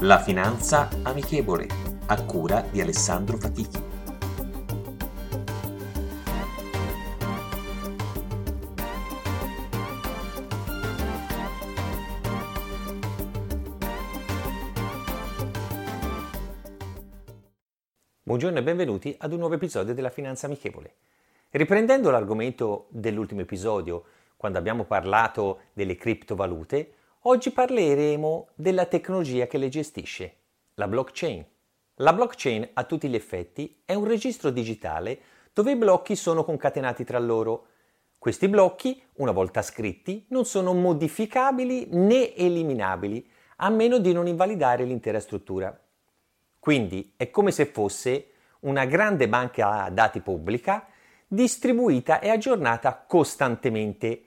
La finanza amichevole, a cura di Alessandro Fatichi. Buongiorno e benvenuti ad un nuovo episodio della Finanza Amichevole. Riprendendo l'argomento dell'ultimo episodio, quando abbiamo parlato delle criptovalute, oggi parleremo della tecnologia che le gestisce, la blockchain. La blockchain a tutti gli effetti è un registro digitale dove i blocchi sono concatenati tra loro. Questi blocchi, una volta scritti, non sono modificabili né eliminabili, a meno di non invalidare l'intera struttura. Quindi è come se fosse una grande banca dati pubblica distribuita e aggiornata costantemente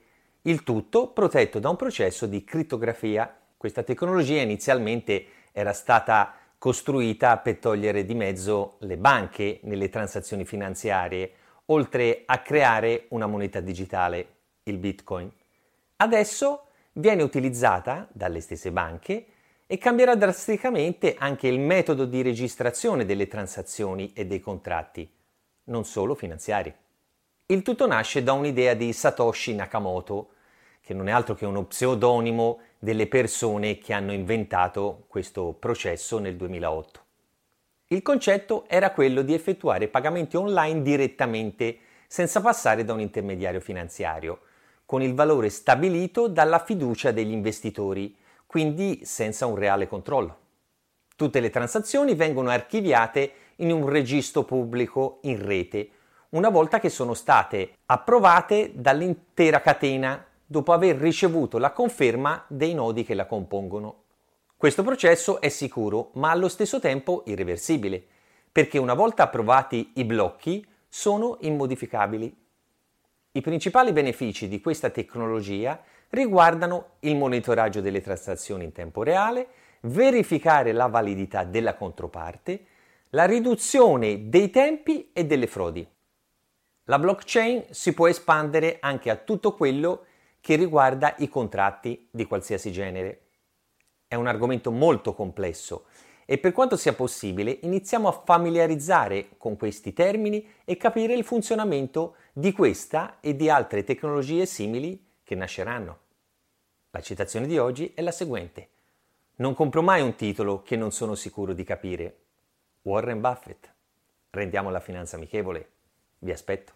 il tutto protetto da un processo di crittografia. Questa tecnologia inizialmente era stata costruita per togliere di mezzo le banche nelle transazioni finanziarie, oltre a creare una moneta digitale, il Bitcoin. Adesso viene utilizzata dalle stesse banche e cambierà drasticamente anche il metodo di registrazione delle transazioni e dei contratti, non solo finanziari. Il tutto nasce da un'idea di Satoshi Nakamoto, che non è altro che uno pseudonimo delle persone che hanno inventato questo processo nel 2008. Il concetto era quello di effettuare pagamenti online direttamente, senza passare da un intermediario finanziario, con il valore stabilito dalla fiducia degli investitori, quindi senza un reale controllo. Tutte le transazioni vengono archiviate in un registro pubblico in rete, una volta che sono state approvate dall'intera catena dopo aver ricevuto la conferma dei nodi che la compongono. Questo processo è sicuro, ma allo stesso tempo irreversibile, perché una volta approvati i blocchi sono immodificabili. I principali benefici di questa tecnologia riguardano il monitoraggio delle transazioni in tempo reale, verificare la validità della controparte, la riduzione dei tempi e delle frodi. La blockchain si può espandere anche a tutto quello che riguarda i contratti di qualsiasi genere. È un argomento molto complesso e per quanto sia possibile iniziamo a familiarizzare con questi termini e capire il funzionamento di questa e di altre tecnologie simili che nasceranno. La citazione di oggi è la seguente. Non compro mai un titolo che non sono sicuro di capire. Warren Buffett. Rendiamo la finanza amichevole. Vi aspetto.